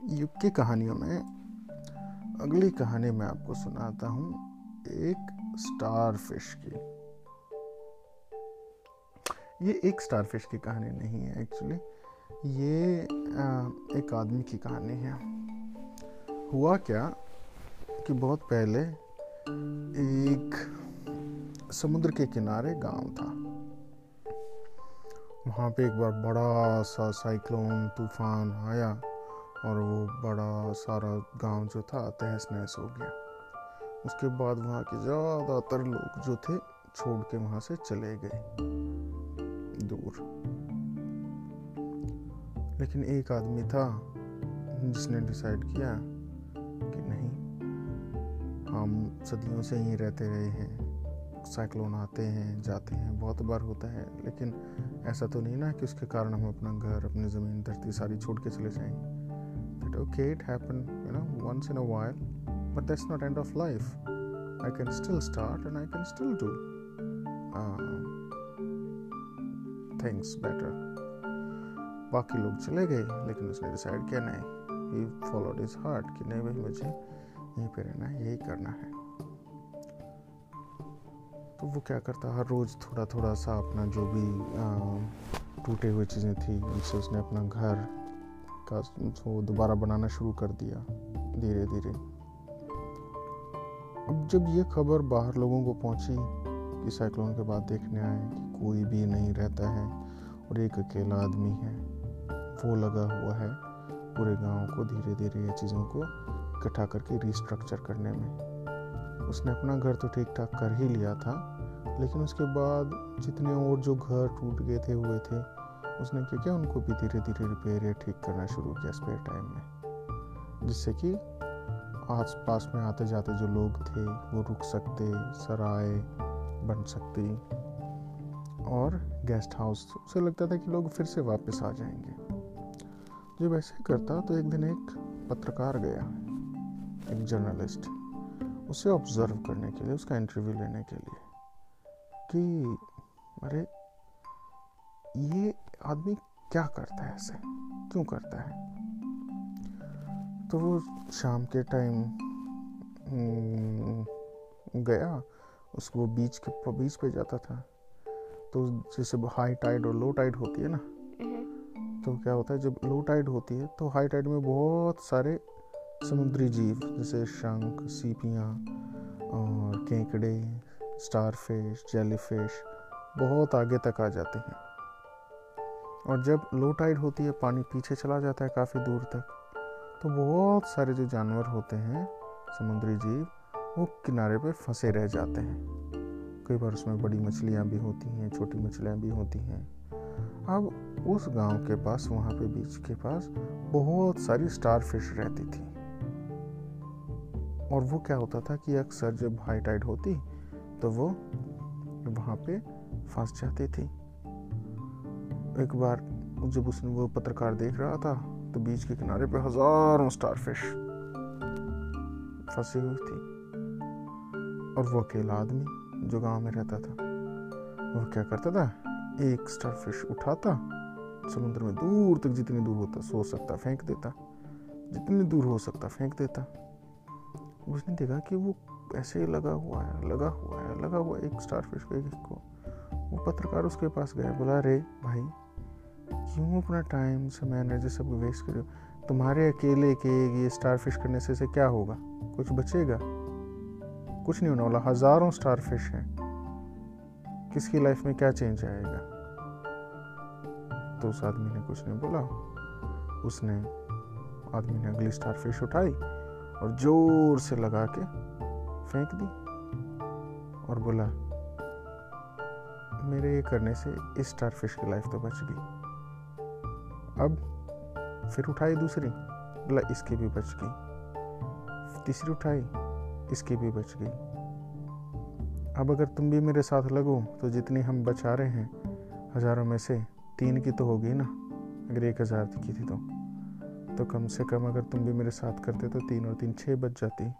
युग की कहानियों में अगली कहानी मैं आपको सुनाता हूँ एक स्टार फ़िश की। ये एक स्टार फ़िश की कहानी नहीं है एक्चुअली ये एक आदमी की कहानी है। हुआ क्या कि बहुत पहले एक समुद्र के किनारे गाँव था। वहाँ पे एक बार बड़ा सा साइक्लोन, तूफ़ान आया। और वो बड़ा सारा गाँव जो था तहस नहस हो गया। उसके बाद वहाँ के ज़्यादातर लोग जो थे, छोड़ के वहाँ से चले गए। दूर। लेकिन एक आदमी था, जिसने डिसाइड किया कि नहीं, हम सदियों से ही रहते रहे हैं साइक्लोन आते हैं, जाते हैं, बहुत बार होता है। लेकिन ऐसा तो नहीं ना कि उसके कारण हम अपना घर, अपनी ज़मीन, धरती सारी छोड़ के चले जाएँगे that okay it happen you know once in a while but that's not end of life I can still start and I can still do things better बाकी लोग चले गए, लेकिन उसने डिसाइड किया नहीं। ही फॉलोड हिज हार्ट कि नहीं भाई मुझे यहीं पे रहना है, यही करना है। तो वो क्या करता, हर रोज़ थोड़ा थोड़ा सा अपना जो भी टूटे हुए चीज़ें थी, उनसे उसने अपना घर का वो दोबारा बनाना शुरू कर दिया धीरे धीरे। अब जब ये खबर बाहर लोगों को पहुँची कि साइक्लोन के बाद देखने आए कि कोई भी नहीं रहता है और एक अकेला आदमी है, वो लगा हुआ है पूरे गाँव को धीरे धीरे ये चीज़ों को इकट्ठा करके रिस्ट्रक्चर करने में। उसने अपना घर तो ठीक ठाक कर ही लिया था, लेकिन उसके बाद जितने और जो घर टूट गए थे, हुए थे उसने क्या किया उनको भी धीरे धीरे रिपेयर या ठीक करना शुरू किया स्पेयर टाइम में। जिससे कि आस पास में आते जाते जो लोग थे, वो रुक सकते, सराय बन सकती। और गेस्ट हाउस उसे लगता था कि लोग फिर से वापस आ जाएँगे। जब ऐसे करता तो एक दिन एक पत्रकार गया, एक जर्नलिस्ट उसे ऑब्ज़र्व करने के लिए, उसका इंटरव्यू लेने के लिए, कि ये आदमी क्या करता है ऐसे? क्यों करता है? तो वो शाम के टाइम गया। उसको बीच के बीच पे जाता था। तो जैसे हाई टाइड और लो टाइड होती है ना? हम्म। तो क्या होता है जब लो टाइड होती है तो हाई टाइड में बहुत सारे समुद्री जीव जैसे शंख सीपियाँ और केकड़े स्टार फ़िश जेली फ़िश बहुत आगे तक आ जाते हैं। और जब लो टाइड होती है, पानी पीछे चला जाता है काफ़ी दूर तक तो बहुत सारे जो जानवर होते हैं, समुद्री जीव, वो किनारे पे फंसे रह जाते हैं। कई बार उसमें बड़ी मछलियाँ भी होती हैं, छोटी मछलियाँ भी होती हैं। अब उस गाँव के पास, वहाँ पे बीच के पास बहुत सारी स्टार फ़िश रहती थी। और वो क्या होता था कि अक्सर जब हाई टाइड होती तो वो वहाँ पे फंस जाती थी। एक बार जब उसने वो पत्रकार देख रहा था तो बीच के किनारे पे हज़ारों स्टार फ़िश फंसी हुई थी। और वो अकेला आदमी जो गाँव में रहता था, वो क्या करता था? एक स्टार फ़िश उठाता, समुद्र में दूर तक जितनी दूर होता, सो सकता, फेंक देता। जितनी दूर हो सकता, फेंक देता। उसने देखा कि वो ऐसे ही लगा हुआ है, लगा हुआ है, लगा हुआ एक स्टार फ़िश को एक को। वो पत्रकार उसके पास गया बोला रे भाई क्यों अपना टाइम समय एनर्जी सब वेस्ट करो तुम्हारे अकेले के ये स्टार फ़िश करने से, से क्या होगा? कुछ बचेगा? कुछ नहीं होने वाला हज़ारों स्टार फ़िश हैं। किसकी लाइफ में क्या चेंज आएगा? तो उस आदमी ने कुछ नहीं बोला। उसने आदमी ने अगली स्टार फ़िश उठाई और ज़ोर से लगा के फेंक दी और बोला मेरे ये करने से इस स्टार फ़िश की लाइफ तो बच गई। अब फिर उठाई दूसरी, बोला, इसकी भी बच गई। तीसरी उठाई, इसकी भी बच गई। अब अगर तुम भी मेरे साथ लगो तो जितनी हम बचा रहे हैं, हज़ारों में से तीन की तो होगी ना? अगर एक हज़ार की थी तो। तो कम से कम अगर तुम भी मेरे साथ करते तो तीन और तीन छः बच जाती।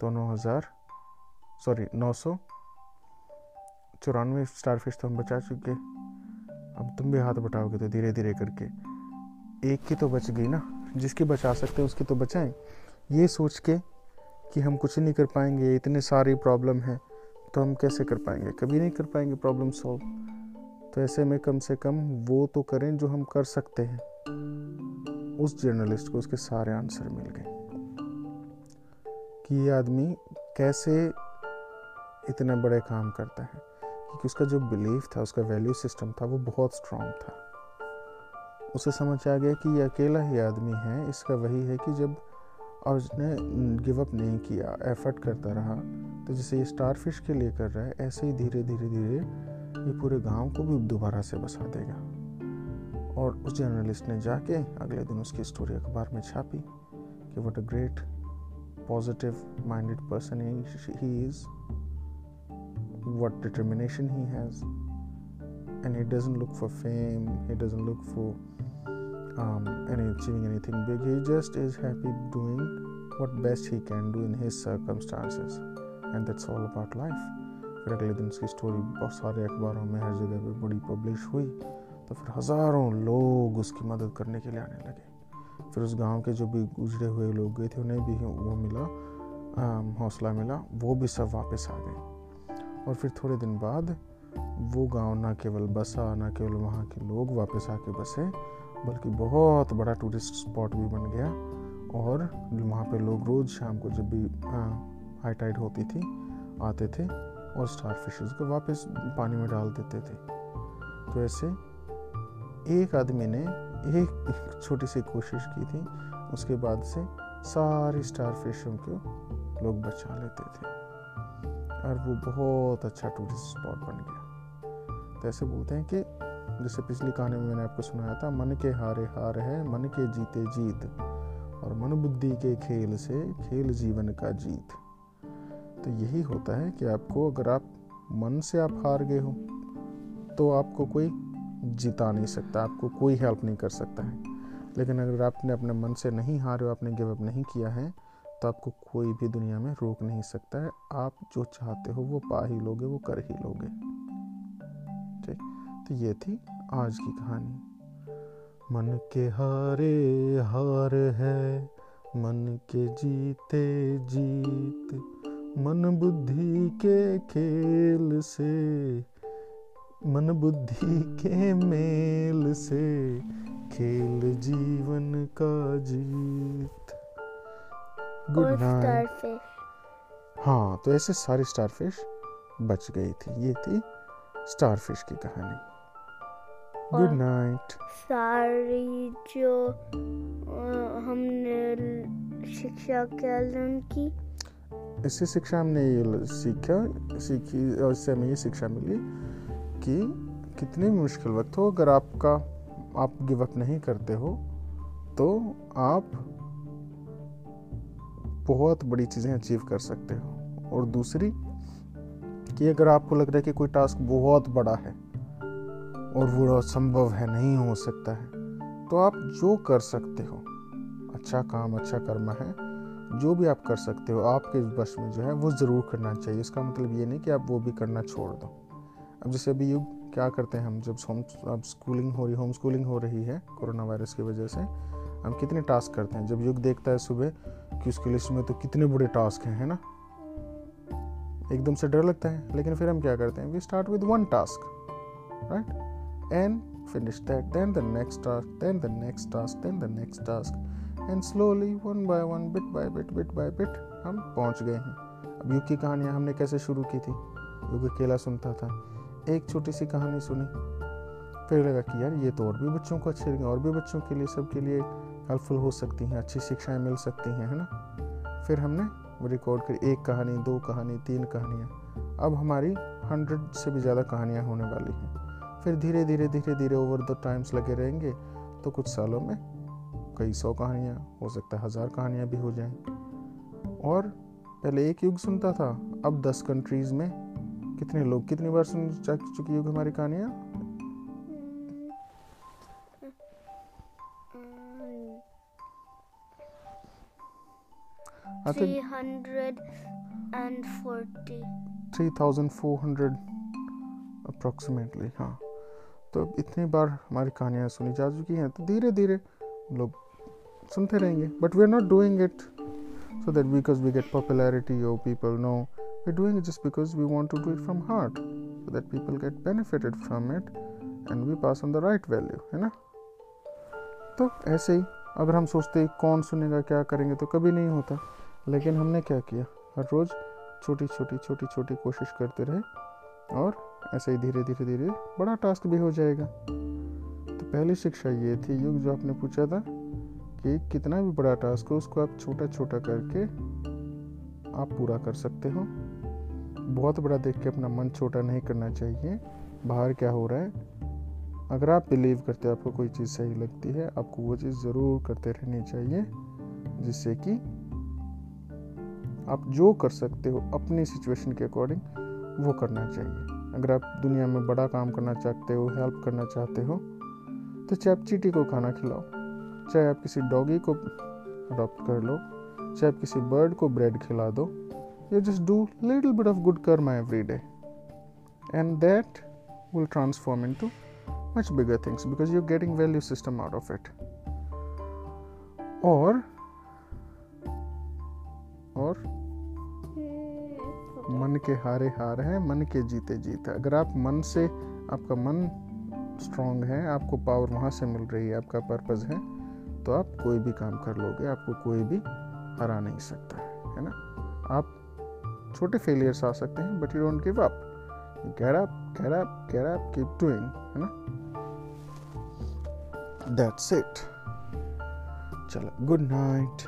तो नौ हज़ार सॉरी नौ सौ, चौरानवे स्टार फ़िश तो हम बचा चुके। अब तुम भी हाथ बटाओगे तो धीरे धीरे करके। एक की तो बच गई ना। जिसकी बचा सकते हैं उसकी तो बचाएँ। ये सोच के कि हम कुछ नहीं कर पाएँगे, इतने सारी प्रॉब्लम है तो हम कैसे कर पाएँगे? कभी नहीं कर पाएँगे प्रॉब्लम सॉल्व तो ऐसे में कम से कम वो तो करें जो हम कर सकते हैं। उस जर्नलिस्ट को उसके सारे आंसर मिल गए। कि ये आदमी कैसे इतना बड़े काम करता है? क्योंकि उसका जो बिलीफ था, उसका वैल्यू सिस्टम था, वो बहुत स्ट्रांग था। उसे समझ आ गया कि ये अकेला ही आदमी है, इसका वही है कि जब और उसने गिव अप नहीं किया एफर्ट करता रहा तो जैसे ये स्टार फ़िश के लिए कर रहा है, ऐसे ही धीरे धीरे धीरे ये पूरे गाँव को भी दोबारा से बसा देगा। और उस जर्नलिस्ट ने जाके अगले दिन उसकी स्टोरी अखबार में छापी कि what a great positive minded person he is what determination he has and he doesn't look for fame he doesn't look for um, any achieving anything big he just is happy doing what best he can do in his circumstances and that's all about life फिर अगले दिन उसकी story बहुत सारे अखबारों में हर जगह पे बड़ी पब्लिश हुई तो फिर हज़ारों लोग उसकी मदद करने के लिए आने लगे फिर उस गाँव के जो भी गुजरे हुए लोग गए थे उन्हें भी वो मिला हौसला मिला वो भी सब वापस आ गए और फिर थोड़े दिन बाद वो गाँव ना केवल बसा, ना केवल वहाँ के लोग वापस आके बसे, बल्कि बहुत बड़ा टूरिस्ट स्पॉट भी बन गया। और वहाँ पे लोग रोज़ शाम को जब भी हाई टाइड होती थी, आते थे और स्टार फिशेज को वापस पानी में डाल देते थे। तो ऐसे एक आदमी ने एक छोटी सी कोशिश की थी, उसके बाद से सारी स्टार फिशों को लोग बचा लेते थे। और वो बहुत अच्छा टूरिस्ट स्पॉट बन गया। तो ऐसे बोलते हैं कि, जैसे पिछली कहानी में मैंने आपको सुनाया था, मन के हारे हार है, मन के जीते जीत, और मन बुद्धि के खेल से खेल जीवन का जीत। तो यही होता है कि आपको, अगर आप मन से आप हार गए हो तो आपको कोई जिता नहीं सकता, आपको कोई हेल्प नहीं कर सकता है। लेकिन अगर आपने अपने मन से नहीं हारे हो, आपने गिव अप नहीं किया है तो आपको कोई भी दुनिया में रोक नहीं सकता है। आप जो चाहते हो वो पा ही लोगे, वो कर ही लोगे। ठीक? तो ये थी आज की कहानी। मन के हारे हार है, मन के जीते जीत, मन बुद्धि के खेल से, मन बुद्धि के मेल से, खेल जीवन का जीत। गुड नाइट हाँ तो ऐसे सारी स्टारफिश बच गई थी। ये थी स्टारफिश की कहानी। गुड नाइट सारी जो हमने शिक्षा क्या लर्न की। इससे शिक्षा हमने ये सीखा सीखी और इससे हमें ये शिक्षा मिली कि कितने मुश्किल वक्त हो अगर आपका आप गिव अप नहीं करते हो तो आप बहुत बड़ी चीज़ें अचीव कर सकते हो। और दूसरी, कि अगर आपको लग रहा है कि कोई टास्क बहुत बड़ा है और वो संभव है, नहीं हो सकता है तो आप जो कर सकते हो अच्छा काम अच्छा कर्म है, जो भी आप कर सकते हो, आपके बस में जो है वो ज़रूर करना चाहिए। इसका मतलब ये नहीं कि आप वो भी करना छोड़ दो। अब जैसे अभी युग, क्या करते हैं हम, जब होम, अब स्कूलिंग हो रही होम स्कूलिंग हो रही है कोरोना वायरस की वजह से हम कितने टास्क करते हैं? जब युग देखता है सुबह कि उसकी लिस्ट में तो कितने बड़े टास्क हैं, है ना? एकदम से डर लगता है, लेकिन फिर हम क्या करते हैं? We start with one task right and finish that, then the next task, then the next task, then the next task. And slowly, one by one, bit by bit bit by bit, हम पहुँच गए हैं। अब युग की कहानियाँ हमने कैसे शुरू की थी? युग अकेला सुनता था। एक छोटी सी कहानी सुनी। फिर लगा कि यार, ये तो और भी बच्चों को अच्छी लगी, और भी बच्चों के लिए, सबके लिए हेल्पफुल हो सकती हैं, अच्छी शिक्षाएँ मिल सकती हैं, है ना? फिर हमने रिकॉर्ड करी, एक कहानी, दो कहानी, तीन कहानियाँ। अब हमारी हंड्रेड से भी ज़्यादा कहानियाँ होने वाली हैं। फिर धीरे धीरे धीरे धीरे ओवर द टाइम्स लगे रहेंगे तो कुछ सालों में कई सौ कहानियाँ, हो सकता है हज़ार कहानियाँ भी हो जाएँ। और पहले एक युग सुनता था, अब दस कंट्रीज़ में कितने लोग, कितनी बार सुन चुकी होगी हमारी कहानियाँ? Three thousand four hundred approximately हाँ। तो इतनी बार हमारी कहानियाँ सुनी जा चुकी हैं तो धीरे धीरे लोग सुनते रहेंगे but we are not doing it so that because we get popularity you people know we doing just because we want to do it from heart so that people get benefited from it and we pass on the right value है ना? तो ऐसे ही अगर हम सोचते कौन सुनेगा क्या करेंगे तो कभी नहीं होता। लेकिन हमने क्या किया? हर रोज़ छोटी छोटी छोटी छोटी कोशिश करते रहे और ऐसे ही धीरे धीरे धीरे बड़ा टास्क भी हो जाएगा। तो पहली शिक्षा ये थी युग जो आपने पूछा था कि कितना भी बड़ा टास्क हो, उसको आप छोटा छोटा करके आप पूरा कर सकते हो। बहुत बड़ा देख के अपना मन छोटा नहीं करना चाहिए। बाहर क्या हो रहा है? अगर आप बिलीव करते हो, आपको कोई चीज़ सही लगती है, आपको वो चीज़ ज़रूर करते रहनी चाहिए, जिससे कि आप जो कर सकते हो अपनी सिचुएशन के अकॉर्डिंग वो करना चाहिए। अगर आप दुनिया में बड़ा काम करना चाहते हो हेल्प करना चाहते हो तो चाहे आप चीटी को खाना खिलाओ, चाहे आप किसी डॉगी को अडॉप्ट कर लो, चाहे आप किसी बर्ड को ब्रेड खिला दो you just do little bit of good karma every day and that will transform into much bigger things because you're getting value system out of it. Or और मन के हारे हार है मन के जीते जीत है अगर आप मन से आपका मन स्ट्रांग है आपको पावर वहाँ से मिल रही है आपका पर्पज है तो आप कोई भी काम कर लोगे आपको कोई भी हरा नहीं सकता है ना आप छोटे फेलियर्स आ सकते हैं but you don't give up get up get up get up keep doing है ना That's it. Chalo, good night.